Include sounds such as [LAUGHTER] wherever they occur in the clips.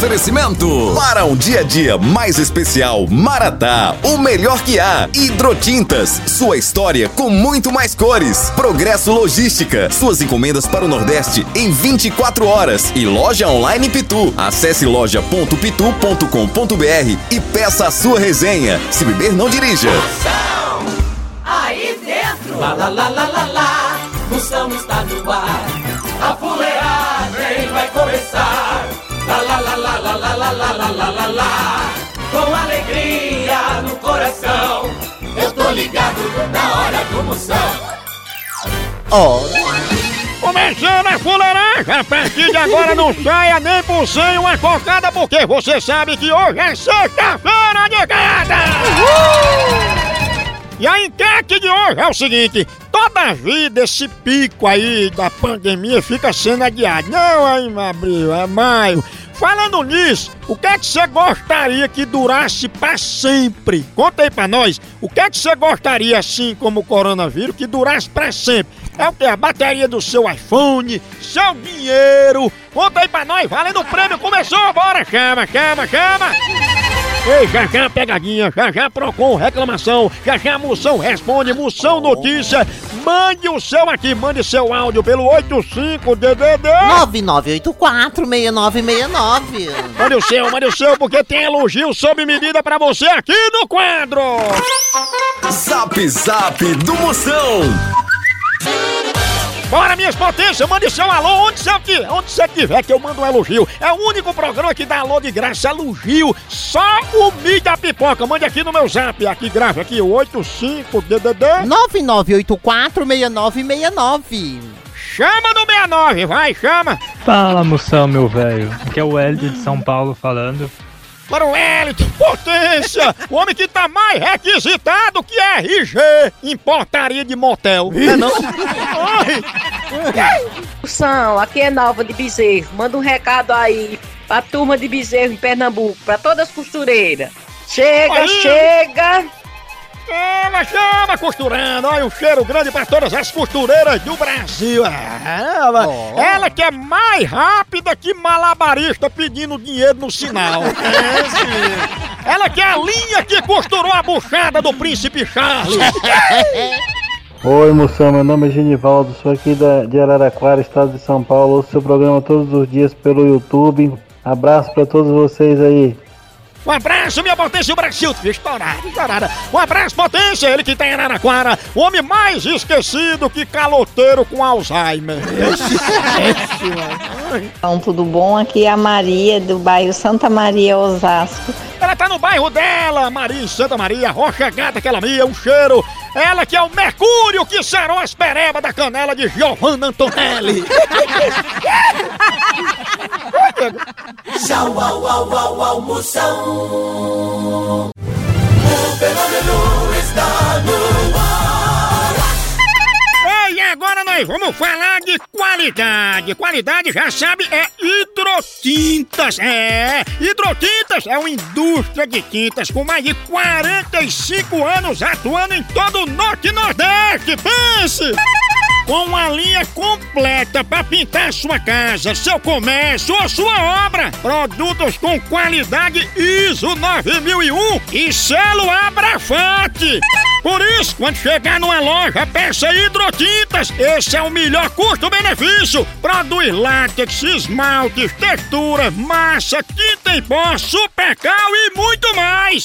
Oferecimento para um dia a dia mais especial, Maratá, o melhor que há. Hidrotintas, sua história com muito mais cores. Progresso Logística, suas encomendas para o Nordeste em 24 horas. E loja online Pitu. Acesse loja.pitu.com.br e peça a sua resenha. Se beber, não dirija. Aí dentro. Lá, lá, lá, lá, lá, lá. Está no ar. A Moção. Começando a fuleiragem, a partir de agora não saia nem por sem uma cocada, porque você sabe que hoje é sexta-feira de gada! E a enquete de hoje é o seguinte: toda vida esse pico aí da pandemia fica sendo adiado. Não é em abril, é maio. Falando nisso, o que é que você gostaria que durasse pra sempre? Conta aí pra nós. O que é que você gostaria, assim como o coronavírus, que durasse pra sempre? É o que? A bateria do seu iPhone, seu dinheiro. Conta aí pra nós, valendo o prêmio. Começou, bora! Chama, chama, chama! Ei, já já pegadinha, já já Procon reclamação, já já Moção responde, Moção notícia. Mande o seu aqui, mande seu áudio pelo 85DDD. 9984-6969. Mande o seu, mande o seu, porque tem elogio sob medida pra você aqui no quadro. Zap Zap do Moção. Bora, minhas potências, mande seu alô onde você, ti- onde você tiver que eu mando um elogio. É o único programa que dá alô de graça, elogio. Só o Mídia Pipoca. Mande aqui no meu zap, aqui, grave aqui, o 85DDD. 9984-6969. Chama no 69, vai, chama. Fala moção, meu velho. Aqui é o Hélio de São Paulo falando. Para o Wellington, potência! O homem que tá mais requisitado que RG em portaria de motel. É não? Moção, aqui é Nova de Bezerro. Manda um recado aí pra turma de Bezerro em Pernambuco, pra todas as costureiras. Chega, Aí. chega! chama, chama, costurando. Olha, um cheiro grande para todas as costureiras do Brasil. É, Ela, ela que é mais rápida que malabarista pedindo dinheiro no sinal. [LAUGHS] É. Ela que é a linha que costurou a buchada do príncipe Charles. [LAUGHS] Oi, moção, meu nome é Genivaldo, sou aqui da, de Araraquara, estado de São Paulo. Ouço seu programa todos os dias pelo YouTube. Abraço pra todos vocês aí. Um abraço, minha potência, o Brasil. Estourada, estourada. Um abraço, potência, ele que tá em Araraquara. O homem mais esquecido que caloteiro com Alzheimer. Esse, esse, mano. Então, tudo bom? Aqui é a Maria, do bairro Santa Maria, Osasco. Ela tá no bairro dela, Maria Santa Maria, Rocha Gata, aquela minha, um cheiro. Ela que é o Mercúrio que sarou as perebas da canela de Giovanna Antonelli. [LAUGHS] Tchau, au, au, au, au, O está ar. Ei, agora nós vamos falar de qualidade. Qualidade, já sabe, é hidrotintas. É, hidrotintas é uma indústria de tintas com mais de 45 anos atuando em todo o Norte e Nordeste. Pense! Com uma linha completa para pintar sua casa, seu comércio ou sua obra. Produtos com qualidade ISO 9001 e selo Abrafate. Por isso, quando chegar numa loja, peça hidrotintas. Esse é o melhor custo-benefício. Produz látex, esmaltes, texturas, massa, tinta em pó, supercal e muito mais.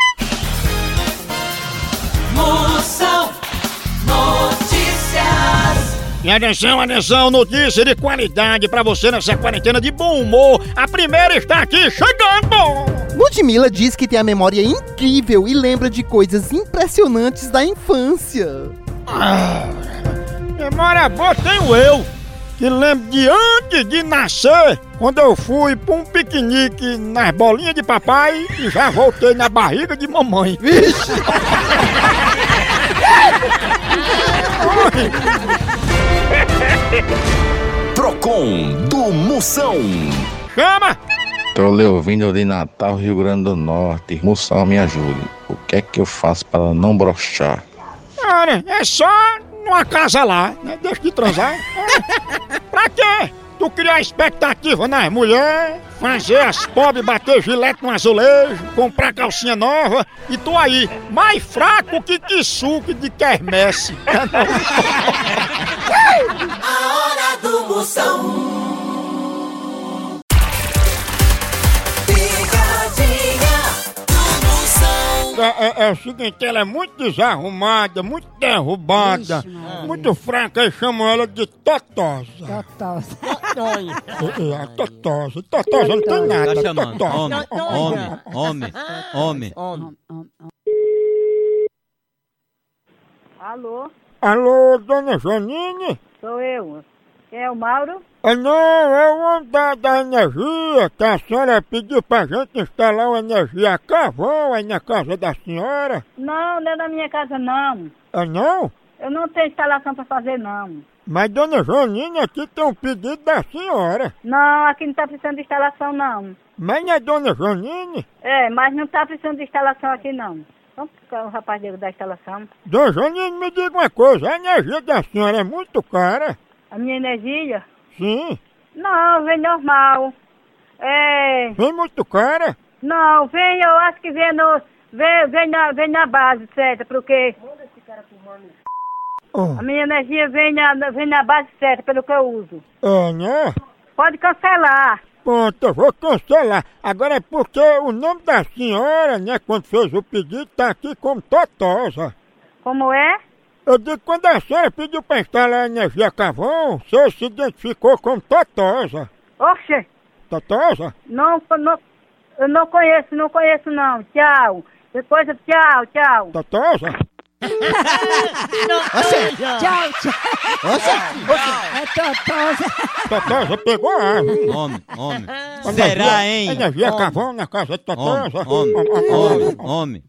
Moção Notícias. E atenção, atenção, notícia de qualidade pra você nessa quarentena de bom humor. A primeira está aqui chegando! Ludmilla diz que tem a memória incrível e lembra de coisas impressionantes da infância. Memória boa tenho eu, que lembro de antes de nascer, quando eu fui pra um piquenique nas bolinhas de papai e já voltei na barriga de mamãe. Vixe! [LAUGHS] Procon do Moção. Chama! Tô lhe ouvindo de Natal, Rio Grande do Norte. Moção, me ajude. O que é que eu faço para não brochar? Cara, é só numa casa lá, né? Deixa de transar. [LAUGHS] Pra quê? Tu criar expectativa nas mulheres, fazer as pobres bater gilete no azulejo, comprar calcinha nova e tu aí, mais fraco que Kisuke de quermesse. [LAUGHS] A hora do Moção. É, é- é o seguinte, ela é muito desarrumada, muito derrubada, muito fraca, e chamam ela de totosa. [LAUGHS] Totosa. É, é, a totosa. Totosa não tem nada. Tá chamando. totosa. Homem, homem, homem, homem. Alô, Alô, dona Janine? sou eu. Quem é o Mauro? Ah, não, é o homem da, energia, que a senhora pediu pra gente instalar uma energia carvão aí na casa da senhora. Não, não é na minha casa não. Ah, não? Eu não tenho instalação para fazer não. Mas dona Janine, aqui tem um pedido da senhora. Não, aqui não tá precisando de instalação não. Mas não é dona Janine? É, mas não tá precisando de instalação aqui não. Vamos buscar o rapaz da instalação. Dona Janine, me diga uma coisa, a energia da senhora é muito cara? A minha energia? Sim. Não, vem normal. É. Vem muito cara? Não, vem, eu acho que vem no. Vem, vem, na, vem na base, certo? Porque Oh. a minha energia vem na, vem na base certa, pelo que eu uso. É, né? Pode cancelar. Pronto, eu vou cancelar. Agora é porque o nome da senhora, né, quando fez o pedido, tá aqui como Totosa. Como é? Eu digo, quando a senhora pediu pra instalar a energia carvão, o senhor se identificou como Totosa. Oxe, Totosa? não, não, eu não conheço, não conheço não. Tchau. Depois, tchau, tchau. Totosa? [LAUGHS] Tchau, tchau. É totosa. Totosa pegou a árvore. Homem, homem. Quando Será, havia hein? Energia carvão na casa de Homem, Totosa. homem, homem, homem.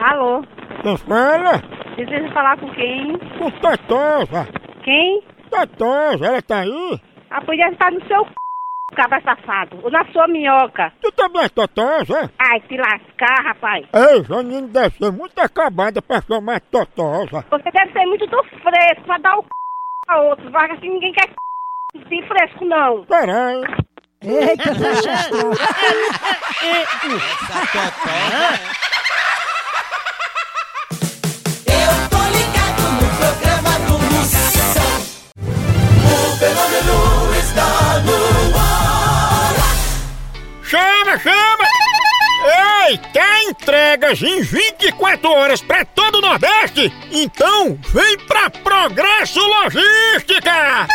Alô, Quem fala? precisa falar com quem? Com Totosa. Quem? Totosa, ela tá aí? A podia estar no seu c... cabra safado, ou na sua minhoca. Tu também é Totosa? Ai, se lascar, rapaz. Ei, Janine deve ser muito acabada pra chamar Totosa. Você deve ser muito do fresco pra dar o c... a outro. Vai assim, ninguém quer c... sem fresco, não. Peraí. Eita, fecha astral. Essa totosa. Está no ar. Chama, chama! Ei, quer entregas em 24 horas pra todo o Nordeste? Então vem pra Progresso Logística!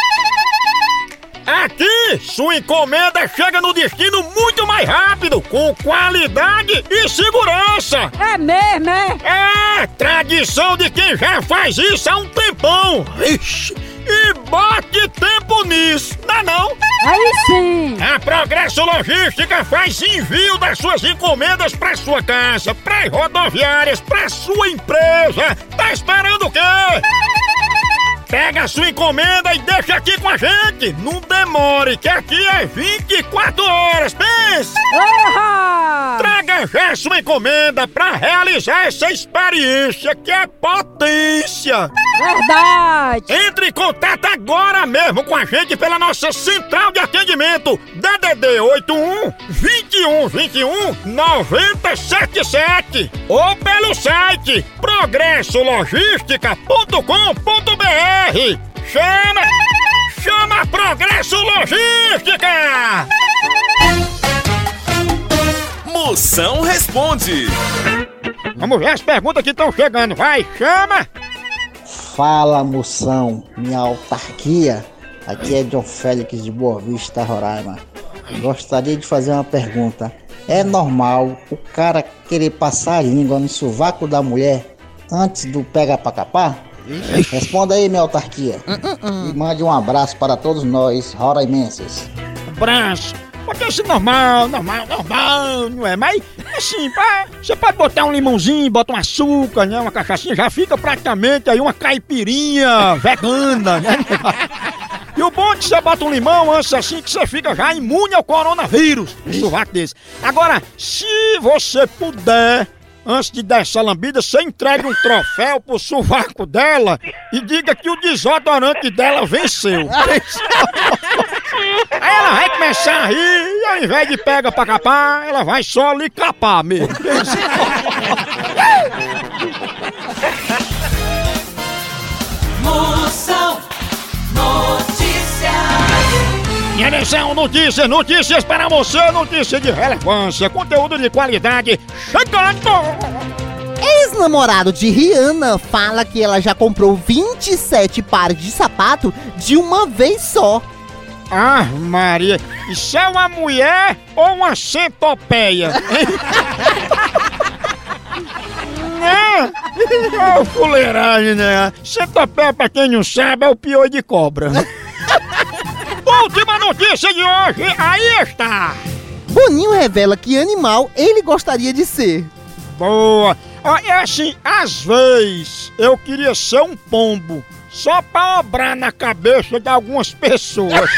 Aqui, sua encomenda chega no destino muito mais rápido, com qualidade e segurança! É mesmo, é? É, tradição de quem já faz isso há um tempão! Ixi, e bote tempo nisso, não é não? Aí sim. A Progresso Logística faz envio das suas encomendas para sua casa, para rodoviárias, para sua empresa. Tá esperando o quê? Pega a sua encomenda e deixa aqui com a gente. Não demore, que aqui é 24 horas. Pense! Traga já sua encomenda para realizar essa experiência que é potência. Verdade. Entre em contato agora mesmo com a gente pela nossa central de atendimento DDD 81 21 21 977 ou pelo site progressologística.com.br. Chama! Chama Progresso Logística! Moção responde. Vamos ver as perguntas que estão chegando. Vai, chama! Fala moção, minha autarquia. Aqui é John Félix de Boa Vista, Roraima. Gostaria de fazer uma pergunta. É normal o cara querer passar a língua no sovaco da mulher antes do pega pra capar? Responda aí, minha autarquia. E mande um abraço para todos nós, roraimenses. Abraço. Porque esse normal, normal, normal, não é? Mas, assim, pá, você pode botar um limãozinho, bota um açúcar, né? Uma cachaçinha, já fica praticamente aí uma caipirinha vegana, né? [LAUGHS] E o bom é que você bota um limão antes assim que você fica já imune ao coronavírus. Um sovaco desse. Agora, se você puder, antes de dar essa lambida, você entregue um troféu pro sovaco dela e diga que o desodorante dela venceu. [LAUGHS] Aí ela vai começar a rir e ao invés de pega pra capar, ela vai só lhe capar mesmo. [LAUGHS] Minha atenção, notícias, notícias para você, notícias de relevância, conteúdo de qualidade, chegando! Ex-namorado de Rihanna fala que ela já comprou 27 pares de sapato de uma vez só. Ah, Maria, isso é uma mulher ou uma centopeia? [LAUGHS] né? Ô, fuleiragem, né? Centopeia, pra quem não sabe, é o pior de cobra. Última notícia de hoje, aí está! Boninho revela que animal ele gostaria de ser. Boa! É assim, às vezes eu queria ser um pombo, só pra obrar na cabeça de algumas pessoas,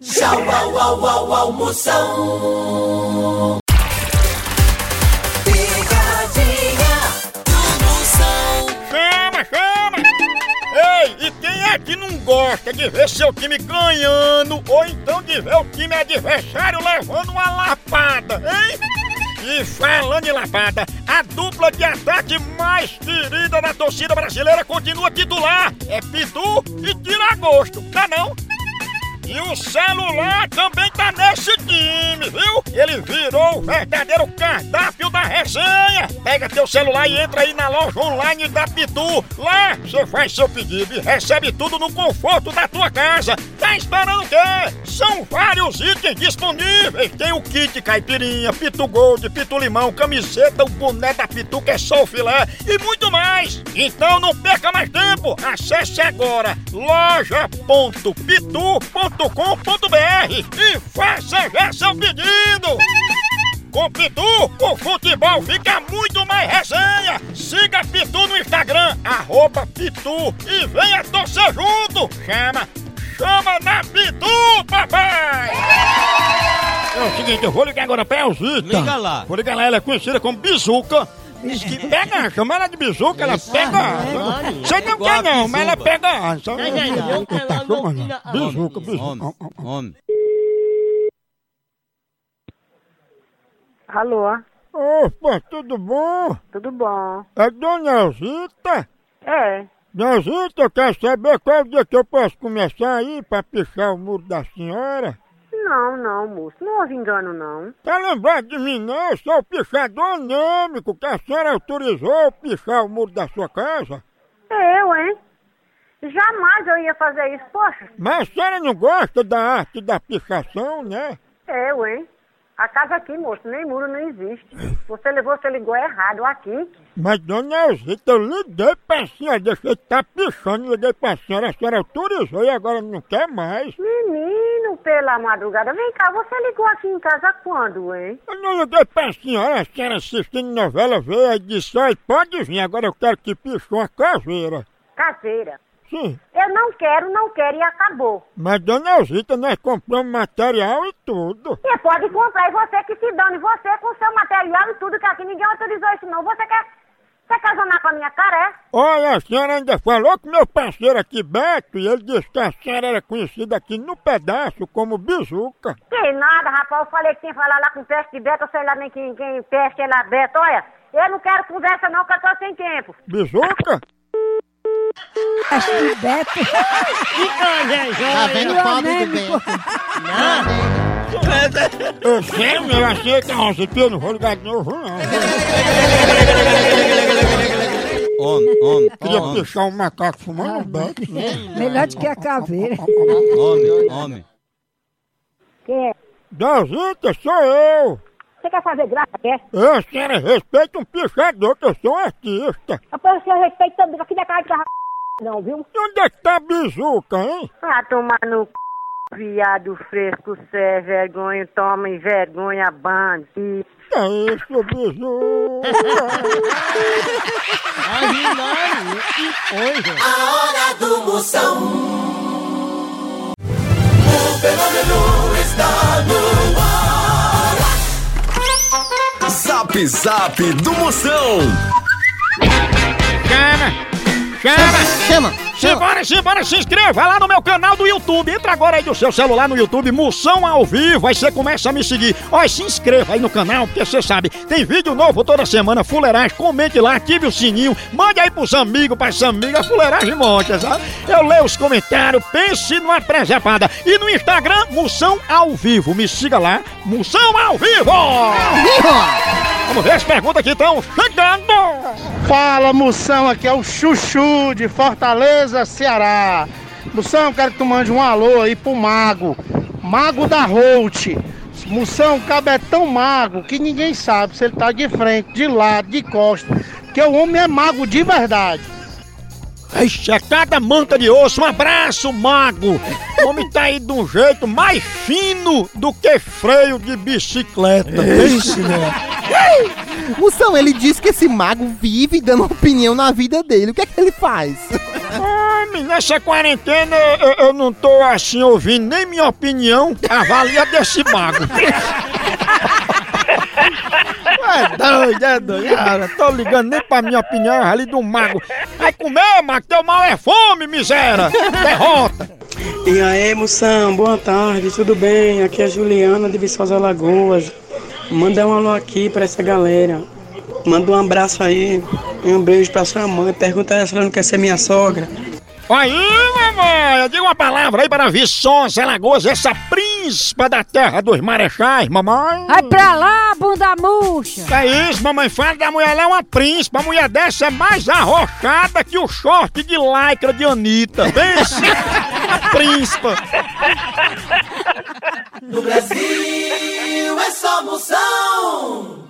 Tchau, au, au, au, almoção. É que não gosta de ver seu time ganhando ou então de ver o time adversário levando uma lapada, hein? E falando em lapada, a dupla de ataque mais querida da torcida brasileira continua titular. É Pitu e Tiragosto, tá não? E o celular também tá nesse time, viu? Ele virou o verdadeiro cardápio da resenha. Pega teu celular e entra aí na loja online da Pitu. Lá você faz seu pedido e recebe tudo no conforto da tua casa. Tá esperando o quê? São vários itens disponíveis. Tem o kit caipirinha, Pitu Gold, Pitu Limão, camiseta, o boné da Pitu que é só o filé e muito mais. Então não perca mais tempo. Acesse agora loja.pitu.com.br e faça já seu pedido. Com Pitu, o futebol fica muito mais resenha. Siga Pitu no Instagram, arroba Pitu e venha torcer junto. Chama, chama na Pitu, papai! É o seguinte, eu vou ligar agora pra Elzita. Liga lá. Vou ligar lá, ela é conhecida como Bizuca. Diz que pega, chama ela de bizuca, ela pega. Você não quer não, mas ela pega. Tá. Bizuca, bizuca. Homem, homem. Alô? Opa, tudo bom? Tudo bom? É Dona Elzita? É. Dona Elzita, eu quero saber qual é dia que eu posso começar aí pra pichar o muro da senhora. Não, não, moço. Não houve engano, não. Tá lembrado de mim não? Eu sou o pichador anêmico que a senhora autorizou eu pichar o muro da sua casa. Eu, hein? Jamais eu ia fazer isso, poxa. Mas a senhora não gosta da arte da pichação, né? Eu, hein? A casa aqui, moço, nem muro não existe. Você levou, você ligou errado aqui. Mas, dona Elzita, eu liguei pra senhora, deixei de estar pichando, liguei pra senhora, a senhora autorizou e agora não quer mais. Menino, pela madrugada. Vem cá, você ligou aqui em casa quando, hein? Eu não liguei pra senhora, a senhora assistindo novela veio e disse, olha, pode vir, agora eu quero que piche uma caveira. Caseira. Sim, Eu não quero, não quero e acabou. mas, dona Elzita, nós compramos material e tudo. Você pode comprar e você que se dane, você com seu material e tudo, que aqui ninguém autorizou isso não. Você quer, quer zonar com a minha cara, é? Olha, a senhora ainda falou com meu parceiro aqui, Beto, e ele disse que a senhora era conhecida aqui no pedaço como Bizuca. Que nada, rapaz, eu falei que tinha que falar lá com peste de Beto, eu sei lá nem quem, quem peste é lá, Beto, olha. Eu não quero conversa não, que eu tô sem tempo. Bizuca? Acho que Beto. Tá vendo o pobre do Beto? Eu sei, meu, eu achei que a onça eu não vou ligar de novo, não. Homem, homem, Queria homem, pichar um macaco fumando um beto, né? Melhor do que a caveira. homem, homem. Quem é? Dalzita, sou eu. Você quer fazer graça, quer? Ô, senhora, respeita um pichador, que eu sou um artista. Rapaz, você respeita todo aqui da casa de carro, não, viu? E onde é que tá a bizuca, hein? Ah, tomar no c... viado fresco, cê vergonha, toma e vergonha, bandido. Que é isso, bizuca? [LAUGHS] A hora do Moção. O fenômeno está no ar. Zap Zap do Moção. Chama! Chama! Chama! Simbora, simbora, se inscreva lá no meu canal do YouTube. Entra agora aí do seu celular no YouTube, Moção ao vivo. Aí você começa a me seguir. Ó, se inscreva aí no canal, porque você sabe, tem vídeo novo toda semana, fuleiragem. Comente lá, ative o sininho, mande aí pros amigos, pras amigas, fuleiragem monte, sabe? Eu leio os comentários, pense numa presepada. E no Instagram, Moção ao vivo. Me siga lá, Moção ao vivo! Vamos ver as perguntas que estão chegando! Fala, Moção, aqui é o Chuchu de Fortaleza, Ceará. Moção, quero que tu mande um alô aí pro Mago. Mago da Holt. Moção, o cabo é tão mago que ninguém sabe se ele tá de frente, de lado, de costa. Porque o homem é mago de verdade. Ixi, é cada manta de osso. Um abraço, mago. O homem tá aí de um jeito mais fino do que freio de bicicleta. Pense, né? Moção, ele diz que esse mago vive dando opinião na vida dele. O que é que ele faz? Ai, menina, nessa quarentena eu, eu não tô assim ouvindo nem minha opinião. Avalia desse mago. [LAUGHS] É doido, é doido. Cara, tô ligando nem pra minha opinião, ali do mago. Vai comer, mago, teu mal é fome, miséria. Derrota. E aí, moção, boa tarde, tudo bem? Aqui é a Juliana de Viçosa Lagoas. Manda um alô aqui pra essa galera. Manda um abraço aí e um beijo pra sua mãe. Pergunta ela se ela não quer ser minha sogra. Aí, mamãe, diga uma palavra aí para Viçosa Lagoas, essa príncipa da terra dos marechais, mamãe. Vai pra lá, bunda murcha! É isso, mamãe? Fala da mulher, ela é uma príncipa. A mulher dessa é mais arrochada que o short de lycra de Anitta. Pense, a príncipa. No Brasil é só Moção.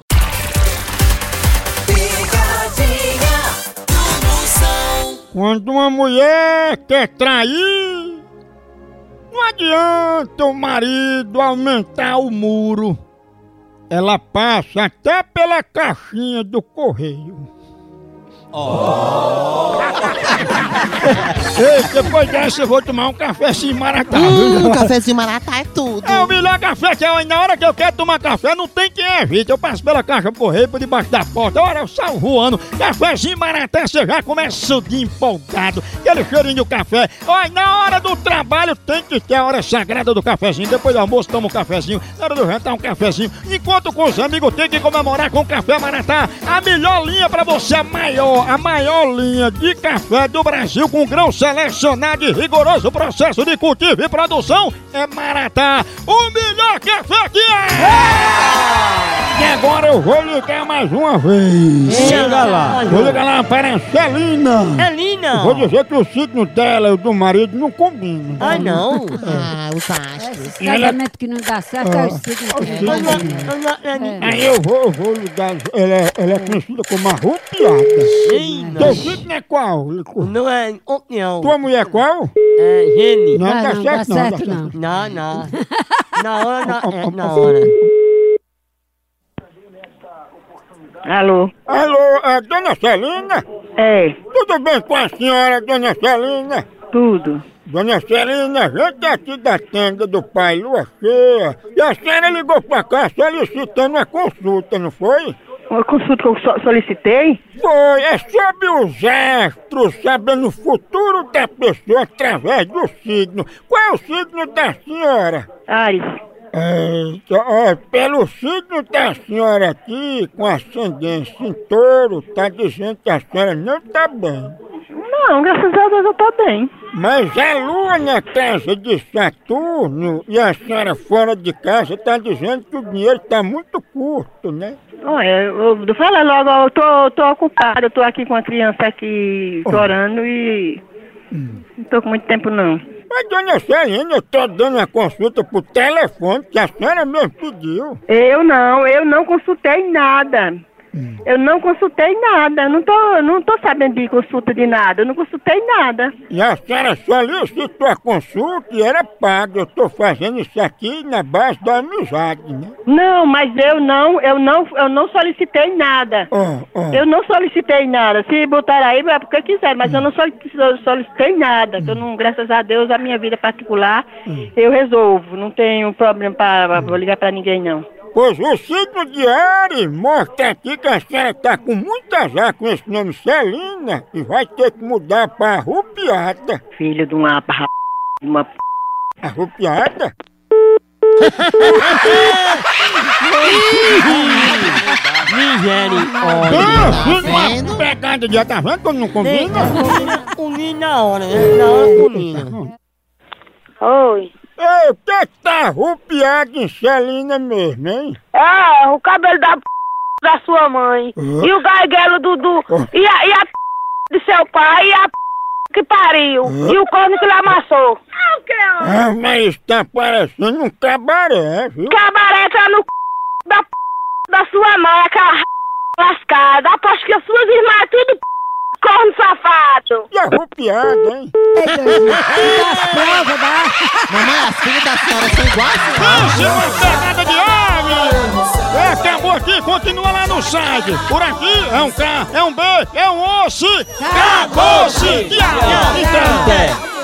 Picadinha do Moção. Quando uma mulher quer trair, não adianta o marido aumentar o muro. Ela passa até pela caixinha do correio. Ei, depois dessa eu vou tomar um cafezinho maratá. Hum, viu? cafezinho maratá é tudo. É o melhor café que é. Na hora que eu quero tomar café, não tem quem evite. Eu passo pela caixa do correio por debaixo da porta. Olha, eu saio voando. Cafezinho maratá, você já começa de empolgado. Aquele cheirinho do café. Olha, na hora do trabalho tem que ter a hora sagrada do cafezinho. Depois do almoço, toma um cafezinho. Na hora do jantar, um cafezinho. Enquanto com os amigos, tem que comemorar com o café maratá. A melhor linha pra você, a maior, a maior linha de café do Brasil com grão selecionado e rigoroso processo de cultivo e produção é Maratá, o melhor café que é! E agora eu vou ligar mais uma vez. Chega lá. Vou ligar lá para a Celina. Celina. Vou dizer que o signo dela e o do marido não combinam. Ai, não. [LAUGHS] Ah, os astros. Esse casamento que não dá certo é o signo dele. Aí eu vou, eu vou ligar. Ela, é- ela é conhecida como arrupiada. Teu signo é qual? Não é opinião. Tua mulher é qual? É Gene. Não, dá certo não, dá certo Não, não. [LAUGHS] Na hora, na, é, na hora. Alô? Alô, é Dona Celina? É, Tudo bem com a senhora, Dona Celina? tudo. Dona Celina, a gente é aqui da tenda do pai Lua Cheia. E a senhora ligou pra cá solicitando uma consulta, não foi? Uma consulta que eu so- solicitei? Foi, é sobre os astros, sabendo o futuro da pessoa através do signo. Qual é o signo da senhora? Ares. É, então, ó, pelo signo da senhora aqui, com ascendência em touro, tá dizendo que a senhora não tá bem. Não, graças a Deus eu tô bem. Mas a lua na casa de Saturno e a senhora fora de casa tá dizendo que o dinheiro tá muito curto, né? Olha, eu, eu fala logo, eu tô, tô ocupada, eu tô aqui com a criança aqui chorando e não tô com muito tempo não. Mas, dona Celina, eu tô dando uma consulta por telefone que a senhora mesmo pediu. Eu não, eu não consultei nada. Eu não consultei nada. Não tô, não tô sabendo de consulta de nada. Eu não consultei nada. E a senhora solicitou a consulta e era paga. Eu tô fazendo isso aqui na base da amizade, né? Não, mas eu não, eu não, eu não solicitei nada. Eu não solicitei nada. Se botar aí é porque quiser, mas eu não solici- solicitei nada. que Eu não, graças a Deus, a minha vida particular eu resolvo. Não tenho problema para ligar para ninguém não. Pois o signo de Ares mostra aqui que a senhora tá com muito azar com esse nome Celina e vai ter que mudar pra Rupiada. Filho de uma barra, de uma Arrupiada? Ah, filho, uma pegada de tá vendo como não combina? Comi na hora, né? Na hora combina. Oi. Ei, o que que tá arrupiado em Celina mesmo, hein? É, o cabelo da p... da sua mãe. E o garguelo do... do... E, a, e a p... de seu pai e a p... que pariu. E o corno que lhe amassou. Ah, o que Ah, mas tá parecendo um cabaré, viu? Cabaré tá no c... da p... da sua mãe, aquela r... lascada. Aposto que as suas irmãs é tudo p... corno safado. E arrupiado, hein? as provas, dá. Mamãe, as filhas da senhora são iguais? Isso é uma pegada de Ares! É, acabou aqui, continua lá no site. Por aqui é um K, é um B, é um osso. Acabou-se! Então.